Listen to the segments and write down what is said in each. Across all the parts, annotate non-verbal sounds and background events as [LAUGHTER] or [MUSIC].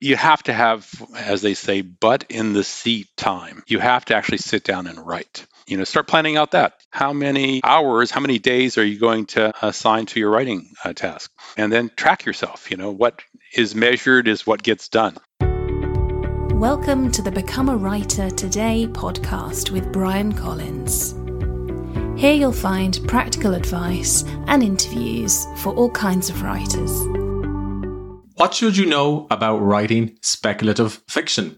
you have to have, as they say, butt in the seat time. You have to actually sit down and write. You know, start planning out that. How many hours, how many days are you going to assign to your writing uh, task? And then track yourself. You know, what is measured is what gets done. Welcome to the Become a Writer Today podcast with Bryan Collins. Here you'll find practical advice and interviews for all kinds of writers. What should you know about writing speculative fiction?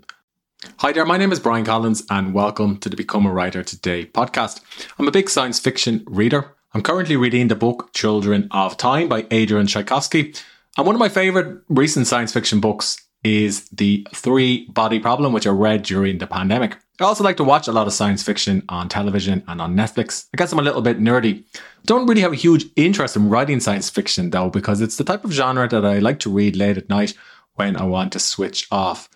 Hi there, my name is Bryan Collins, and welcome to the Become a Writer Today podcast. I'm a big science fiction reader. I'm currently reading the book Children of Time by Adrian Tchaikovsky. And one of my favorite recent science fiction books is The Three Body Problem, which I read during the pandemic. I also like to watch a lot of science fiction on television and on Netflix. I guess I'm a little bit nerdy. Don't really have a huge interest in writing science fiction though, because it's the type of genre that I like to read late at night when I want to switch off.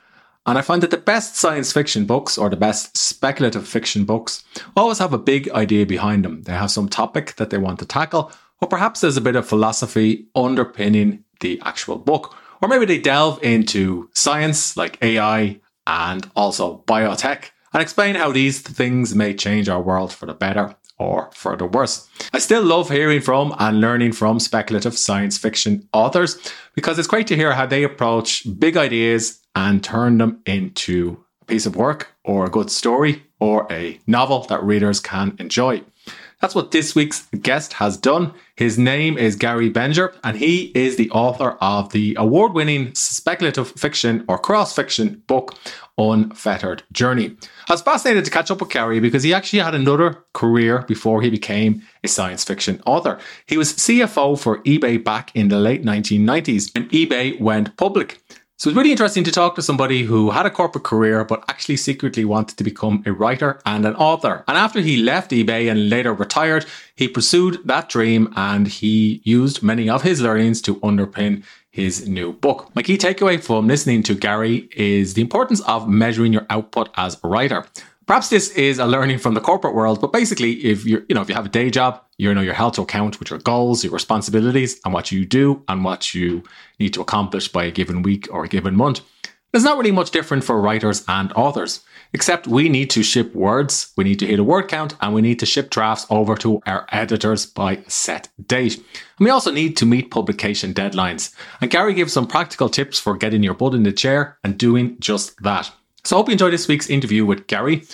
And I find that the best science fiction books or the best speculative fiction books always have a big idea behind them. They have some topic that they want to tackle, or perhaps there's a bit of philosophy underpinning the actual book. Or maybe they delve into science like AI and also biotech and explain how these things may change our world for the better or for the worse. I still love hearing from and learning from speculative science fiction authors because it's great to hear how they approach big ideas and turn them into a piece of work or a good story or a novel that readers can enjoy. That's what this week's guest has done. His name is Gary Bengier, and he is the author of the award winning speculative fiction or cross fiction book, Unfettered Journey. I was fascinated to catch up with Gary because he actually had another career before he became a science fiction author. He was CFO for eBay back in the late 1990s, and eBay went public. So it's really interesting to talk to somebody who had a corporate career but actually secretly wanted to become a writer and an author. And after he left eBay and later retired, he pursued that dream and he used many of his learnings to underpin his new book. My key takeaway from listening to Gary is the importance of measuring your output as a writer. Perhaps this is a learning from the corporate world, but basically, if you're, you know, if you have a day job, you know your health to account with your goals, your responsibilities, and what you do and what you need to accomplish by a given week or a given month. There's not really much different for writers and authors, except we need to ship words, we need to hit a word count, and we need to ship drafts over to our editors by a set date. And we also need to meet publication deadlines. And Gary gives some practical tips for getting your butt in the chair and doing just that. So I hope you enjoyed this week's interview with Gary.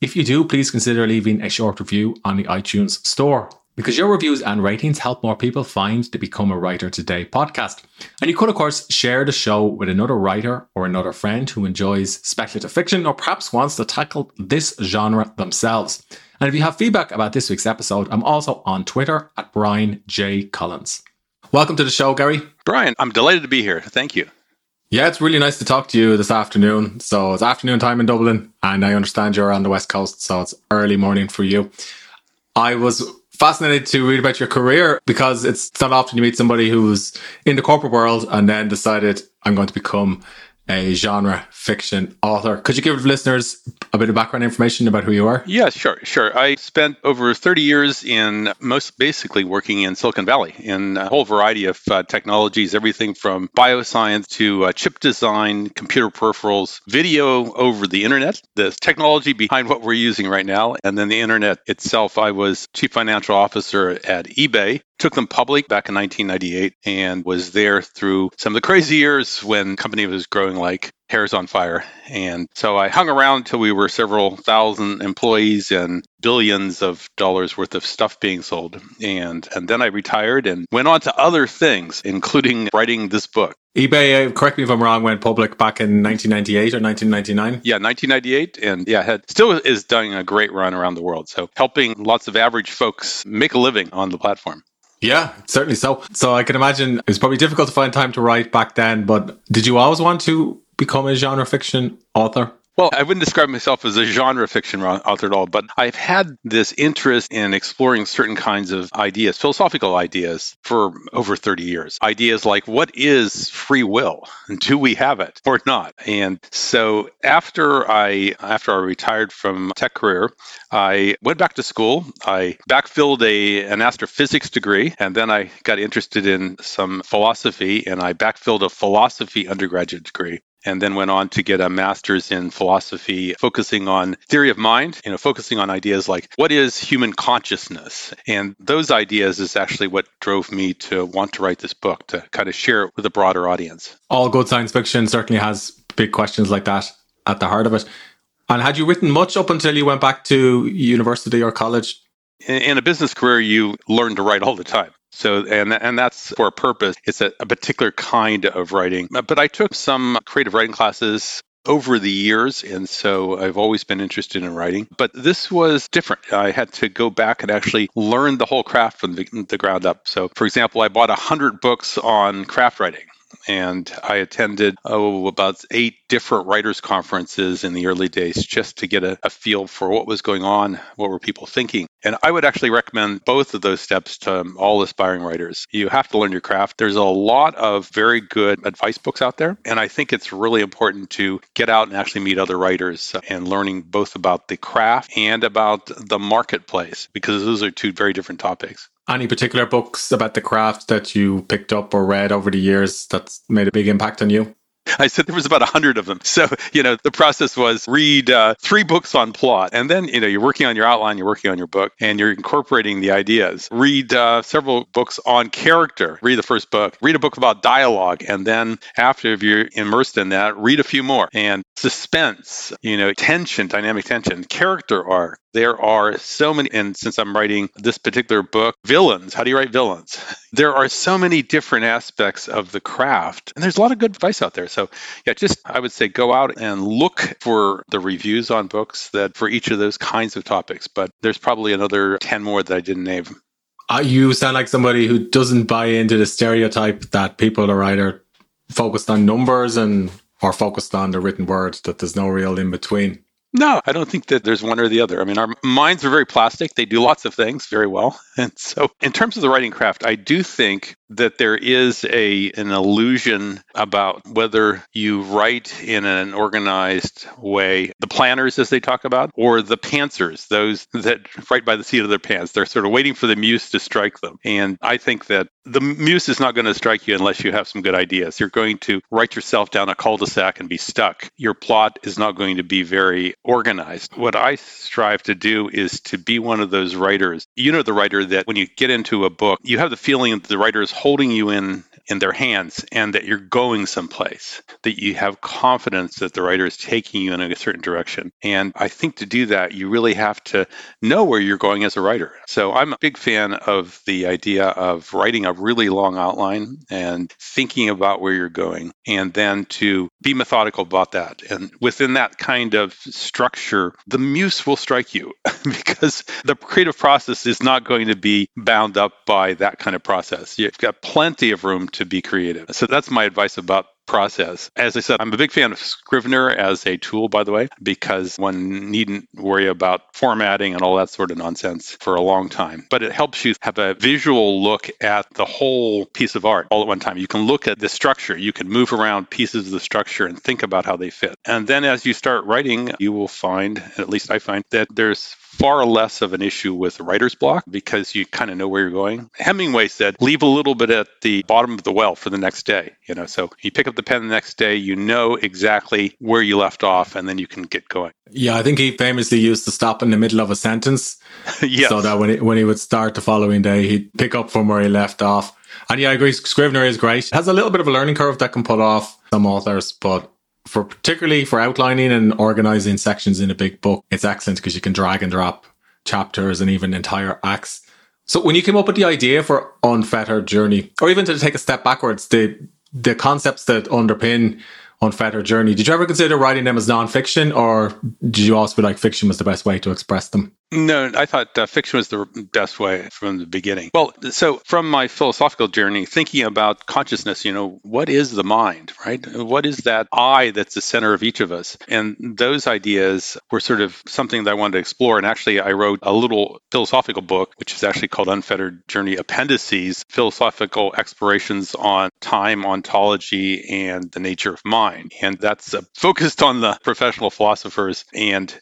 If you do, please consider leaving a short review on the iTunes store because your reviews and ratings help more people find the Become a Writer Today podcast. And you could, of course, share the show with another writer or another friend who enjoys speculative fiction or perhaps wants to tackle this genre themselves. And if you have feedback about this week's episode, I'm also on Twitter at Bryan J. Collins. Welcome to the show, Gary. Bryan, I'm delighted to be here. Thank you. Yeah, it's really nice to talk to you this afternoon. So it's afternoon time in Dublin, and I understand you're on the West Coast, so it's early morning for you. I was fascinated to read about your career because it's not often you meet somebody who's in the corporate world and then decided I'm going to become a genre fiction author. Could you give listeners a bit of background information about who you are? Yeah, sure, sure. I spent over 30 years in most basically working in Silicon Valley in a whole variety of uh, technologies, everything from bioscience to uh, chip design, computer peripherals, video over the internet, the technology behind what we're using right now, and then the internet itself. I was chief financial officer at eBay took them public back in 1998 and was there through some of the crazy years when the company was growing like hairs on fire. And so I hung around until we were several thousand employees and billions of dollars worth of stuff being sold. And and then I retired and went on to other things, including writing this book. eBay, uh, correct me if I'm wrong, went public back in 1998 or 1999. Yeah, 1998, and yeah, had, still is doing a great run around the world. So helping lots of average folks make a living on the platform. Yeah, certainly so. So I can imagine it was probably difficult to find time to write back then, but did you always want to become a genre fiction author? Well, I wouldn't describe myself as a genre fiction author at all, but I've had this interest in exploring certain kinds of ideas, philosophical ideas, for over 30 years. Ideas like what is free will? [LAUGHS] Do we have it or not? And so after I after I retired from tech career, I went back to school. I backfilled a an astrophysics degree, and then I got interested in some philosophy, and I backfilled a philosophy undergraduate degree. And then went on to get a master's in philosophy focusing on theory of mind you know focusing on ideas like what is human consciousness? And those ideas is actually what drove me to want to write this book to kind of share it with a broader audience. All good science fiction certainly has big questions like that at the heart of it. And had you written much up until you went back to university or college? In a business career you learn to write all the time so, and and that's for a purpose. It's a, a particular kind of writing. Uh, but I took some creative writing classes over the years, and so I've always been interested in writing. But this was different. I had to go back and actually learn the whole craft from the, the ground up. So, for example, I bought a hundred books on craft writing and I attended oh about eight different writers conferences in the early days just to get a, a, feel for what was going on, what were people thinking. And I would actually recommend both of those steps to um, all aspiring writers. You have to learn your craft. There's a lot of very good advice books out there, and I think it's really important to get out and actually meet other writers uh, and learning both about the craft and about the marketplace because those are two very different topics. Any particular books about the craft that you picked up or read over the years that's made a big impact on you? [LAUGHS] I said there was about a hundred of them. So, you know, the process was read uh, three books on plot. And then, you know, you're working on your outline, you're working on your book, and you're incorporating the ideas. Read uh, several books on character. Read the first book. Read a book about dialogue. And then after you're immersed in that, read a few more. And suspense, you know, tension, dynamic tension, character arc, there are so many, and since I'm writing this particular book, villains, how do you write villains? [LAUGHS] There are so many different aspects of the craft, and there's a lot of good advice out there. So, yeah, just I would say go out and look for the reviews on books that for each of those kinds of topics. But there's probably another 10 more that I didn't name. Uh, you sound like somebody who doesn't buy into the stereotype that people are either focused on numbers and or focused on the written word, that there's no real in between. No, I don't think that there's one or the other. I mean, our minds are very plastic. They do lots of things very well. [LAUGHS] And so, in terms of the writing craft, I do think that there is a an illusion about whether you write in an organized way, the planners as they talk about, or the pantsers, those that write by the seat of their pants. They're sort of waiting for the muse to strike them. And I think that the muse is not going to strike you unless you have some good ideas. You're going to write yourself down a cul-de-sac and be stuck. Your plot is not going to be very organized. What I strive to do is to be one of those writers. You know the writer that when you get into a book, you have the feeling that the writer is holding you in in their hands and that you're going someplace, that you have confidence that the writer is taking you in a certain direction. And I think to do that, you really have to know where you're going as a writer. So I'm a big fan of the idea of writing a really long outline and thinking about where you're going, and then to be methodical about that. And within that kind of structure, the muse will strike you [LAUGHS] because the creative process is not going to be bound up by that kind of process. You've got plenty of room to be creative. So that's my advice about process. As I said, I'm a big fan of Scrivener as a tool, by the way, because one needn't worry about formatting and all that sort of nonsense for a long time. But it helps you have a visual look at the whole piece of art all at one time. You can look at the structure, you can move around pieces of the structure and think about how they fit. And then as you start writing, you will find, at least I find, that there's far less of an issue with writer's block because you kind of know where you're going. Hemingway said, leave a little bit at the bottom of the well for the next day. You know, so you pick up the pen the next day, you know exactly where you left off, and then you can get going. Yeah, I think he famously used to stop in the middle of a sentence. [LAUGHS] yes. So that when he, when he would start the following day, he'd pick up from where he left off. And yeah, I agree. Scrivener is great. It has a little bit of a learning curve that can put off some authors, but for particularly for outlining and organizing sections in a big book, it's excellent because you can drag and drop chapters and even entire acts. So when you came up with the idea for Unfettered Journey, or even to take a step backwards, the the concepts that underpin Unfettered Journey, did you ever consider writing them as nonfiction, or did you also feel like fiction was the best way to express them? No, I thought uh, fiction was the best way from the beginning. Well, so from my philosophical journey, thinking about consciousness, you know, what is the mind, right? What is that I that's the center of each of us? And those ideas were sort of something that I wanted to explore. And actually, I wrote a little philosophical book, which is actually called Unfettered Journey Appendices Philosophical Explorations on Time, Ontology, and the Nature of Mind. And that's uh, focused on the professional philosophers and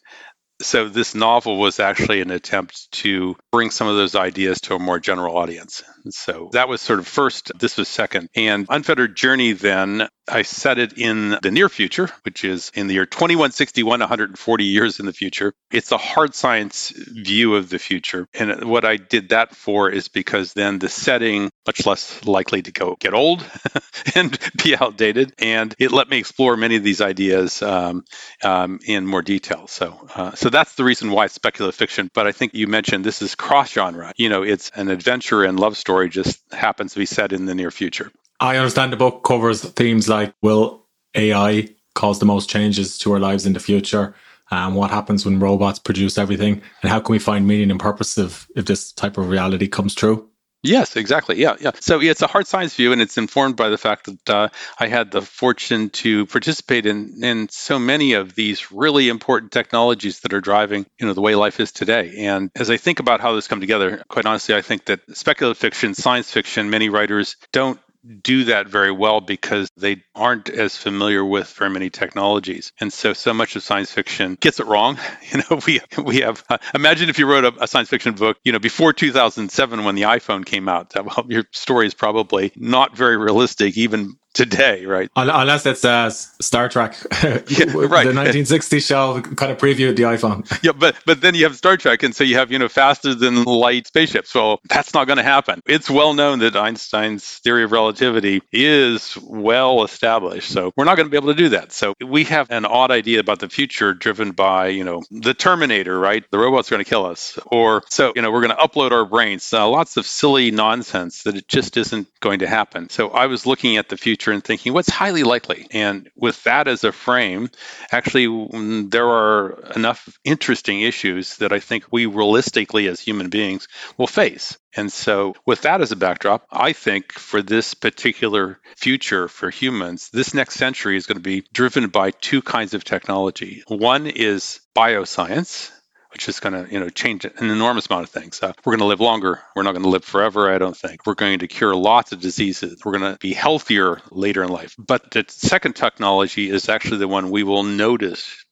so this novel was actually an attempt to bring some of those ideas to a more general audience. So that was sort of first, this was second. And Unfettered Journey, then, I set it in the near future, which is in the year 2161, 140 years in the future. It's a hard science view of the future. And what I did that for is because then the setting, much less likely to go get old [LAUGHS] and be outdated. And it let me explore many of these ideas um, um, in more detail. So, uh, so that's the reason why it's speculative fiction. But I think you mentioned this is cross genre. You know, it's an adventure and love story just happens to be set in the near future. I understand the book covers themes like will AI cause the most changes to our lives in the future? Um, what happens when robots produce everything? And how can we find meaning and purpose if, if this type of reality comes true? Yes, exactly. Yeah, yeah. So yeah, it's a hard science view, and it's informed by the fact that uh, I had the fortune to participate in in so many of these really important technologies that are driving you know the way life is today. And as I think about how this come together, quite honestly, I think that speculative fiction, science fiction, many writers don't do that very well because they aren't as familiar with very many technologies. And so, so much of science fiction gets it wrong. [LAUGHS] You know, we, we have, uh, imagine if you wrote a, a, science fiction book, you know, before 2007 when the iPhone came out, well, your story is probably not very realistic, even today, right? Unless it's uh, Star Trek, [LAUGHS] yeah, right. the 1960 show kind of previewed the iPhone. [LAUGHS] yeah, but but then you have Star Trek, and so you have you know faster than light spaceships. Well, that's not going to happen. It's well known that Einstein's theory of relativity is well established, so we're not going to be able to do that. So we have an odd idea about the future, driven by you know the Terminator, right? The robots are going to kill us, or so you know we're going to upload our brains. Uh, lots of silly nonsense that it just isn't going to happen. So I was looking at the future and thinking what's highly likely. And with that as a frame, actually, mm, there are enough interesting issues that I think we realistically, as human beings, will face. And so, with that as a backdrop, I think for this particular future for humans, this next century is going to be driven by two kinds of technology. One is bioscience, which is going to you know change an enormous amount of things. Uh, we're going to live longer. We're not going to live forever. I don't think we're going to cure lots of diseases. We're going to be healthier later in life. But the second technology is actually the one we will notice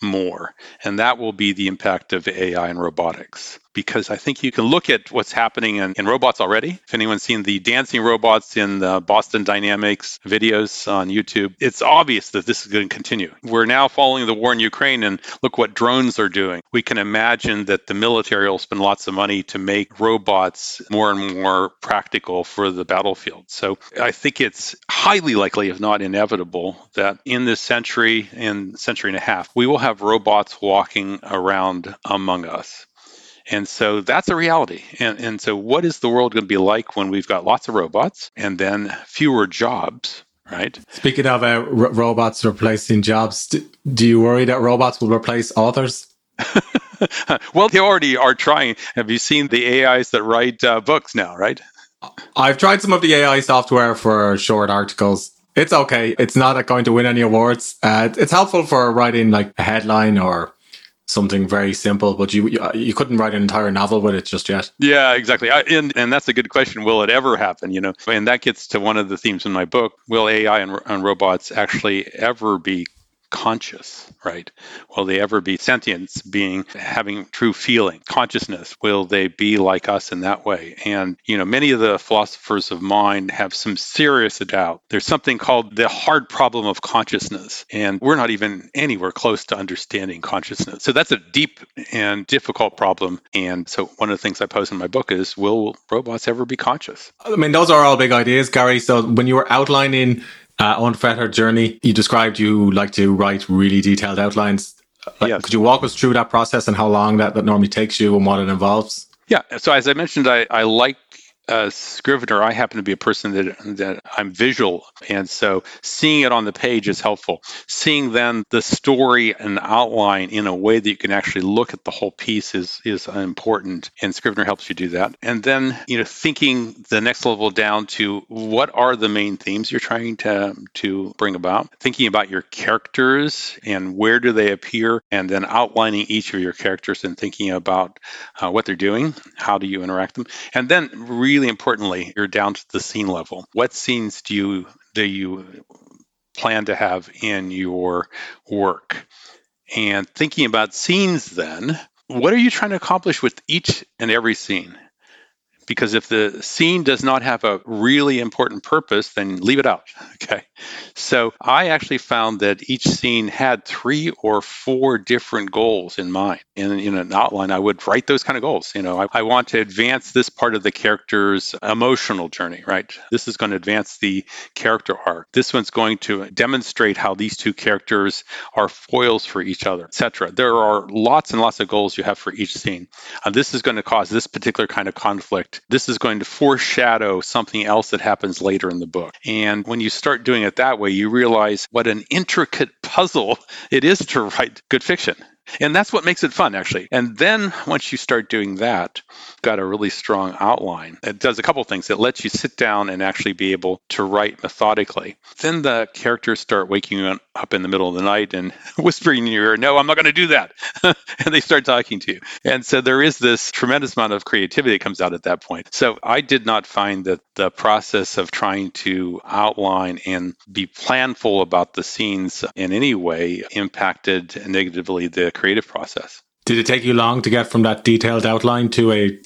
more, and that will be the impact of AI and robotics because I think you can look at what's happening in, in robots already. If anyone's seen the dancing robots in the Boston Dynamics videos on YouTube, it's obvious that this is going to continue. We're now following the war in Ukraine, and look what drones are doing. We can imagine that the military will spend lots of money to make robots more and more practical for the battlefield. So I think it's highly likely, if not inevitable, that in this century and century and a half, we will have robots walking around among us. And so that's a reality. And, and so, what is the world going to be like when we've got lots of robots and then fewer jobs? Right. Speaking of uh, r- robots replacing jobs, do you worry that robots will replace authors? [LAUGHS] well, they already are trying. Have you seen the AIs that write uh, books now, right? I've tried some of the AI software for short articles. It's okay. It's not going to win any awards. Uh, it's helpful for writing like a headline or something very simple, but you you couldn't write an entire novel with it just yet. Yeah, exactly. I, and and that's a good question. Will it ever happen? You know, and that gets to one of the themes in my book. Will AI and, and robots actually ever be conscious, right? Will they ever be sentient being having true feeling, consciousness? Will they be like us in that way? And, you know, many of the philosophers of mind have some serious doubt. There's something called the hard problem of consciousness, and we're not even anywhere close to understanding consciousness. So that's a deep and difficult problem. And so one of the things I pose in my book is will robots ever be conscious? I mean, those are all big ideas, Gary. So when you were outlining uh, Unfettered Journey, you described you like to write really detailed outlines. Like, yes. Could you walk us through that process and how long that, that normally takes you and what it involves? Yeah. So as I mentioned, I, I like a Scrivener, I happen to be a person that that I'm visual, and so seeing it on the page is helpful. Seeing then the story and outline in a way that you can actually look at the whole piece is is important, and Scrivener helps you do that. And then you know thinking the next level down to what are the main themes you're trying to to bring about. Thinking about your characters and where do they appear, and then outlining each of your characters and thinking about uh, what they're doing, how do you interact them, and then really really importantly, you're down to the scene level. What scenes do you do you plan to have in your work? And thinking about scenes, then, what are you trying to accomplish with each and every scene? Because if the scene does not have a really important purpose, then leave it out. [LAUGHS] Okay. So I actually found that each scene had three or four different goals in mind. And in an outline, I would write those kind of goals. You know, I, I want to advance this part of the character's emotional journey, right? This is going to advance the character arc. This one's going to demonstrate how these two characters are foils for each other, etc. There are lots and lots of goals you have for each scene. Uh, this is going to cause this particular kind of conflict this is going to foreshadow something else that happens later in the book. And when you start doing it that way, you realize what an intricate puzzle [LAUGHS] it is to write good fiction. And that's what makes it fun, actually. And then once you start doing that, got a really strong outline. It does a couple things. It lets you sit down and actually be able to write methodically. Then the characters start waking you up in the middle of the night and [LAUGHS] whispering in your ear, No, I'm not going to do that. [LAUGHS] and they start talking to you. And so there is this tremendous amount of creativity that comes out at that point. So I did not find that the process of trying to outline and be planful about the scenes in any way impacted negatively the creative process. Did it take you long to get from that detailed outline to a,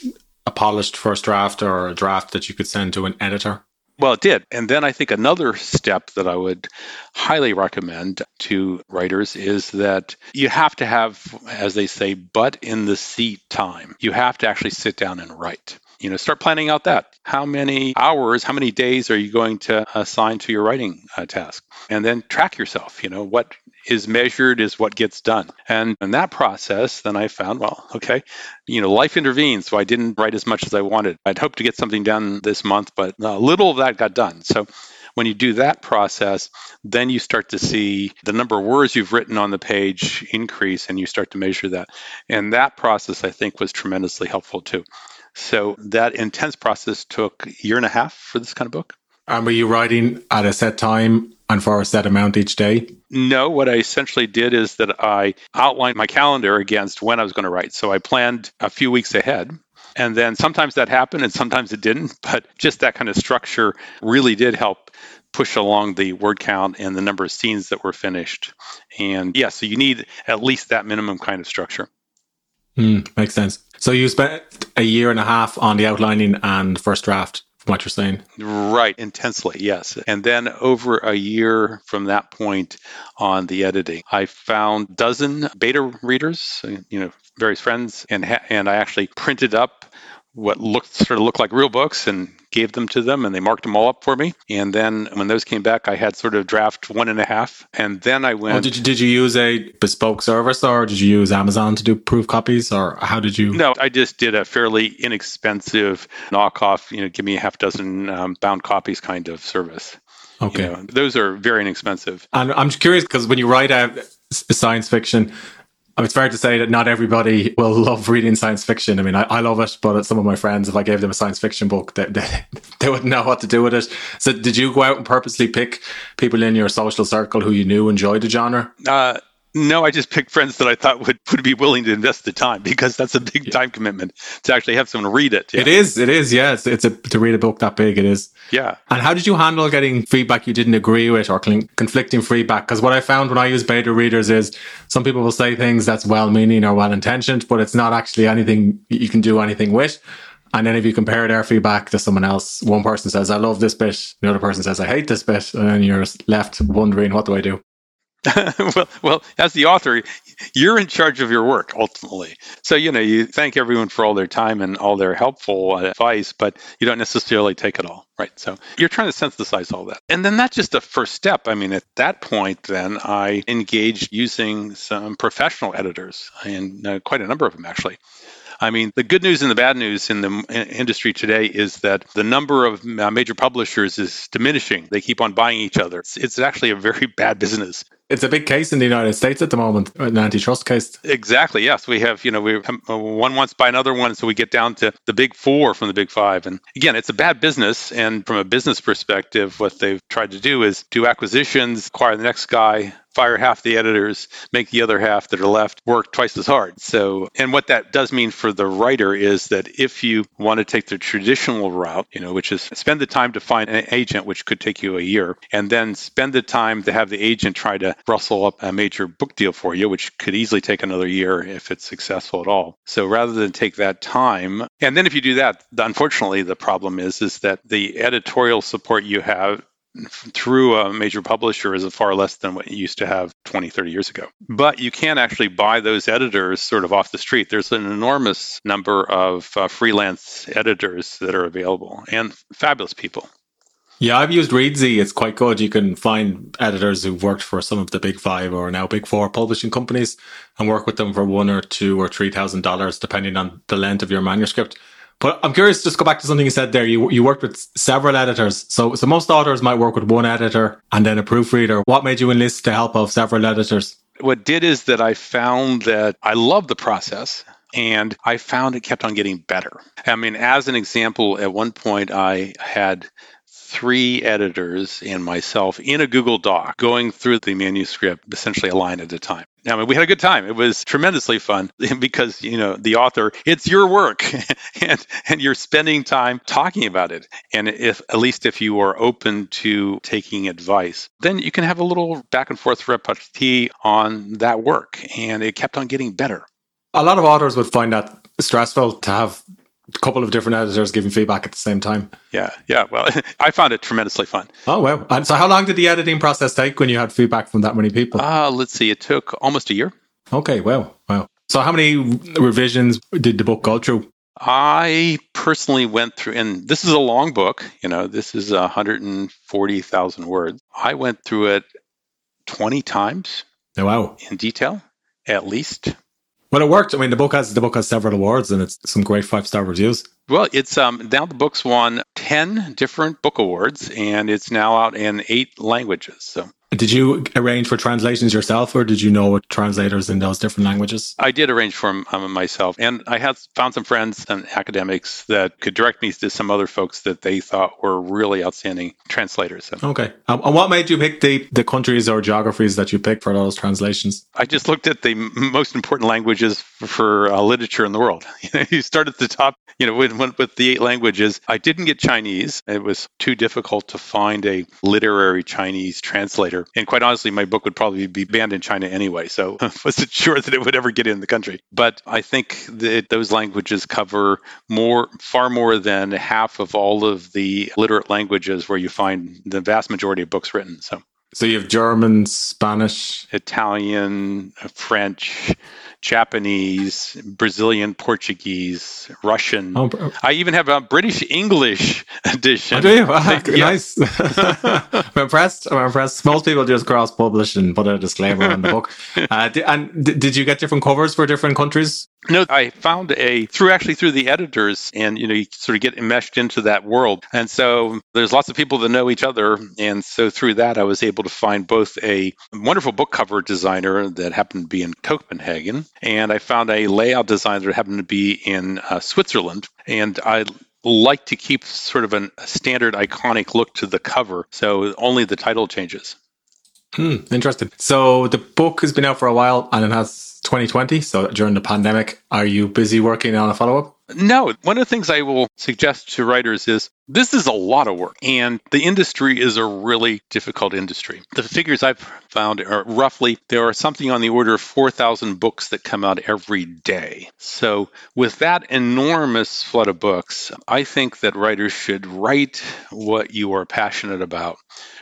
a polished first draft or a draft that you could send to an editor? Well, it did. And then I think another step that I would highly recommend to writers is that you have to have, as they say, butt in the seat time. You have to actually sit down and write you know start planning out that how many hours how many days are you going to assign to your writing uh, task and then track yourself you know what is measured is what gets done. And in that process, then I found, well, okay, you know, life intervened, so I didn't write as much as I wanted. I'd hoped to get something done this month, but a little of that got done. So when you do that process, then you start to see the number of words you've written on the page increase and you start to measure that. And that process, I think, was tremendously helpful too. So that intense process took a year and a half for this kind of book. And were you writing at a set time and for a set amount each day? No, what I essentially did is that I outlined my calendar against when I was going to write. So I planned a few weeks ahead. And then sometimes that happened and sometimes it didn't. [LAUGHS] But just that kind of structure really did help push along the word count and the number of scenes that were finished. And yeah, so you need at least that minimum kind of structure. Mm, makes sense. So you spent a year and a half on the outlining and first draft from what you're saying. Right, intensely, yes. And then over a year from that point on the editing, I found dozen beta readers, you know, various friends, and ha- and I actually printed up what looked sort of looked like real books and gave them to them and they marked them all up for me. And then when those came back i had sort of draft one and a half. And then i went oh, did, you, did you use a bespoke service or did you use amazon to do proof copies or how did you? No i just did a fairly inexpensive knockoff you know give me a half dozen um, bound copies kind of service. Okay. you know, those are very inexpensive. And i'm curious because when you write out science fiction it's fair to say that not everybody will [LAUGHS] love reading science fiction. I mean, I, I love it, but some of my friends, if I gave them a science fiction book, they, they, [LAUGHS] they, wouldn't know what to do with it. So, did you go out and purposely pick people in your social circle who you knew enjoyed the genre? Uh, no, I just picked friends that I thought would, would be willing to invest the time because that's a big time commitment to actually have someone read it. Yeah. It is. It is. Yeah. It's, it's a, to read a book that big. It is. Yeah. And how did you handle getting feedback you didn't agree with or conflicting feedback? Because what I found when I use beta readers is some people will say things that's well meaning or well intentioned, but it's not actually anything you can do anything with. And then if you compare their feedback to someone else, one person says, I love this bit. The other person says, I hate this bit. And then you're left wondering, what do I do? [LAUGHS] well, well, as the author, you're in charge of your work ultimately. So, you know, you thank everyone for all their time and all their helpful advice, but you don't necessarily take it all, right? So, you're trying to synthesize all that. And then that's just a first step. I mean, at that point, then I engaged using some professional editors and uh, quite a number of them actually. I mean, the good news and the bad news in the industry today is that the number of uh, major publishers is diminishing. They keep on buying each other. It's, it's actually a very [LAUGHS] bad business. It's a big case in the United States at the moment, an antitrust case. Exactly. Yes, we have. You know, we have uh, one wants to buy another one, so we get down to the big four from the big five. And again, it's a bad business. And from a business perspective, what they've tried to do is do acquisitions, acquire the next guy, fire half the editors, make the other half that are left work twice as hard. So, and what that does mean for the writer is that if you want to take the traditional route, you know, which is spend the time to find an agent, which could take you a year, and then spend the time to have the agent try to rustle up a major book deal for you, which could easily take another year if it's successful at all. So rather than take that time, and then if you do that, unfortunately, the problem is is that the editorial support you have through a major publisher is far less than what you used to have 20, 30 years ago. But you can actually buy those editors sort of off the street. There's an enormous number of uh, freelance editors that are available and fabulous people. Yeah, I've used Reedsy. It's quite good. You can find editors who've worked for some of the big five or now big four publishing companies and work with them for one or two or three thousand dollars, depending on the length of your manuscript. But I'm curious, just go back to something you said there. You you worked with several editors. So so most authors might work with one editor and then a proofreader. What made you enlist the help of several editors? What did is that I found that I love the process and I found it kept on getting better. I mean, as an example, at one point I had three editors and myself in a Google Doc going through the manuscript essentially a line at a time. I mean, we had a good time. It was tremendously fun [LAUGHS] because, you know, the author, it's your work [LAUGHS] and, and you're spending time talking about it. And if, at least if you are open to taking advice, then you can have a little back and forth repartee on that work. And it kept on getting better. A lot of authors would find that stressful to have a couple of different editors giving feedback at the same time. Yeah, yeah. Well, [LAUGHS] I found it tremendously fun. Oh wow! And so, how long did the editing process take when you had feedback from that many people? Uh, let's see. It took almost a year. Okay. Wow. Wow. So, how many revisions did the book go through? I personally went through, and this is a long book. You know, this is 140,000 words. I went through it 20 times. Oh, wow! In detail, at least. Well, it worked. I mean, the book has the book has several awards and it's some great five star reviews. Well, it's um, now the book's won ten different book awards, and it's now out in eight languages. So did you arrange for translations yourself, or did you know translators in those different languages? I did arrange for them um, myself, and I had found some friends and academics that could direct me to some other folks that they thought were really outstanding translators. Okay, um, and what made you pick the the countries or geographies that you picked for those translations? I just looked at the most important languages for uh, literature in the world. [LAUGHS] you start at the top, you know, with, with the eight languages. I didn't get Chinese; it was too difficult to find a literary Chinese translator and quite honestly, my book would probably be banned in China anyway. So [LAUGHS] I wasn't sure that it would ever get in the country. But I think that those languages cover more, far more than half of all of the literate languages where you find the vast majority of books written. So. So you have German, Spanish, Italian, uh, French, Japanese, Brazilian, Portuguese, Russian. Oh, I even have a British English [LAUGHS] edition. Oh, do you? Ah, nice. [LAUGHS] I'm impressed. I'm impressed. Most people just cross publish and put a disclaimer on the book. [LAUGHS] Uh, and did you get different covers for different countries? No, I found a through actually through the editors, and you know, you sort of get enmeshed into that world. And so there's lots of people that know each other, and so through that, I was able to find both a wonderful book cover designer that happened to be in Copenhagen, and I found a layout designer that happened to be in uh, Switzerland. And I like to keep sort of a standard iconic look to the cover, so only the title changes. Hmm, interesting. So the book has been out for a while and it has 2020. So during the pandemic, are you busy working on a follow up? No. One of the things I will suggest to writers is this is a lot of work, and the industry is a really difficult industry. The figures I've found are roughly there are something on the order of 4,000 books that come out every day. So, with that enormous flood of books, I think that writers should write what you are passionate about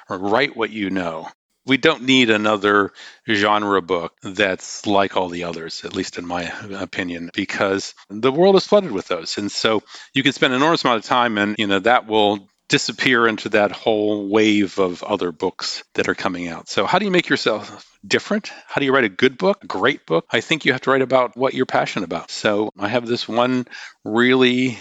or write what you know we don't need another genre book that's like all the others, at least in my opinion, because the world is flooded with those. And so you can spend an enormous amount of time and, you know, that will disappear into that whole wave of other books that are coming out. So how do you make yourself different? How do you write a good book, a great book? I think you have to write about what you're passionate about. So I have this one really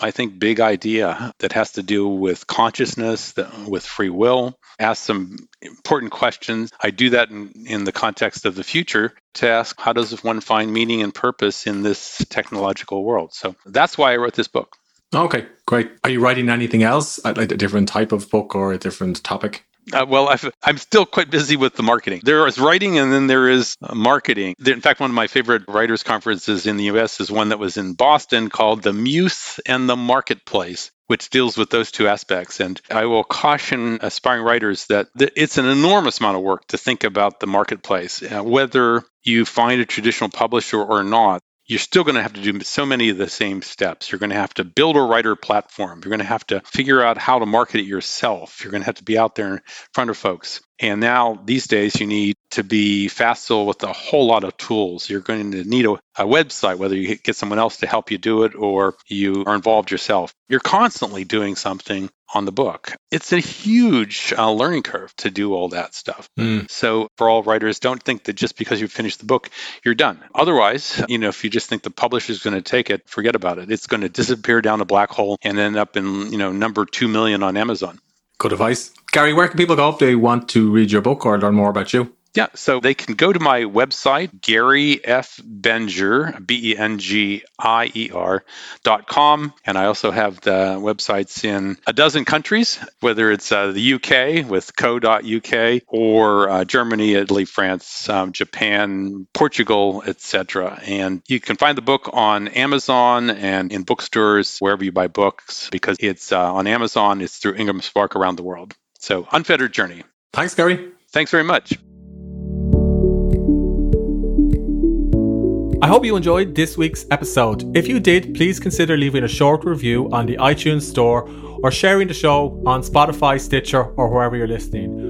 I think, big idea that has to do with consciousness, with free will, ask some important questions. I do that in, in the context of the future to ask how does one find meaning and purpose in this technological world? So that's why I wrote this book. Okay, great. Are you writing anything else, like a different type of book or a different topic? Uh, well, i am still quite busy with the marketing. There is writing and then there is uh, marketing. In fact, one of my favorite writers' conferences in the US is one that was in Boston called The Muse and the Marketplace which deals with those two aspects. And I will caution aspiring writers that it's an enormous amount of work to think about the marketplace, uh, whether you find a traditional publisher or not you're still going to have to do so many of the same steps. You're going to have to build a writer platform. You're going to have to figure out how to market it yourself. You're going to have to be out there in front of folks. And now these days, you need to be facile with a whole lot of tools. You're going to need a, a, website, whether you get someone else to help you do it or you are involved yourself. You're constantly doing something on the book. It's a huge uh, learning curve to do all that stuff. Mm. So, for all writers, don't think that just because you finish the book, you're done. Otherwise, you know, if you just think the publisher is going to take it, forget about it. It's going to disappear down a black hole and end up in, you know, number 2 million on Amazon. Good advice. Gary, where can people go if they want to read your book or learn more about you? Yeah, so they can go to my website, Gary F. Bengier, B E N G I E R dot com. And I also have the websites in a dozen countries, whether it's uh, the UK with co.uk or uh, Germany, Italy, France, um, Japan, Portugal, etc. And you can find the book on Amazon and in bookstores, wherever you buy books, because it's uh, on Amazon, it's through Ingram Spark around the world. So, Unfettered Journey. Thanks, Gary. Thanks very much. I hope you enjoyed this week's episode. If you did, please consider leaving a short review on the iTunes Store or sharing the show on Spotify, Stitcher, or wherever you're listening.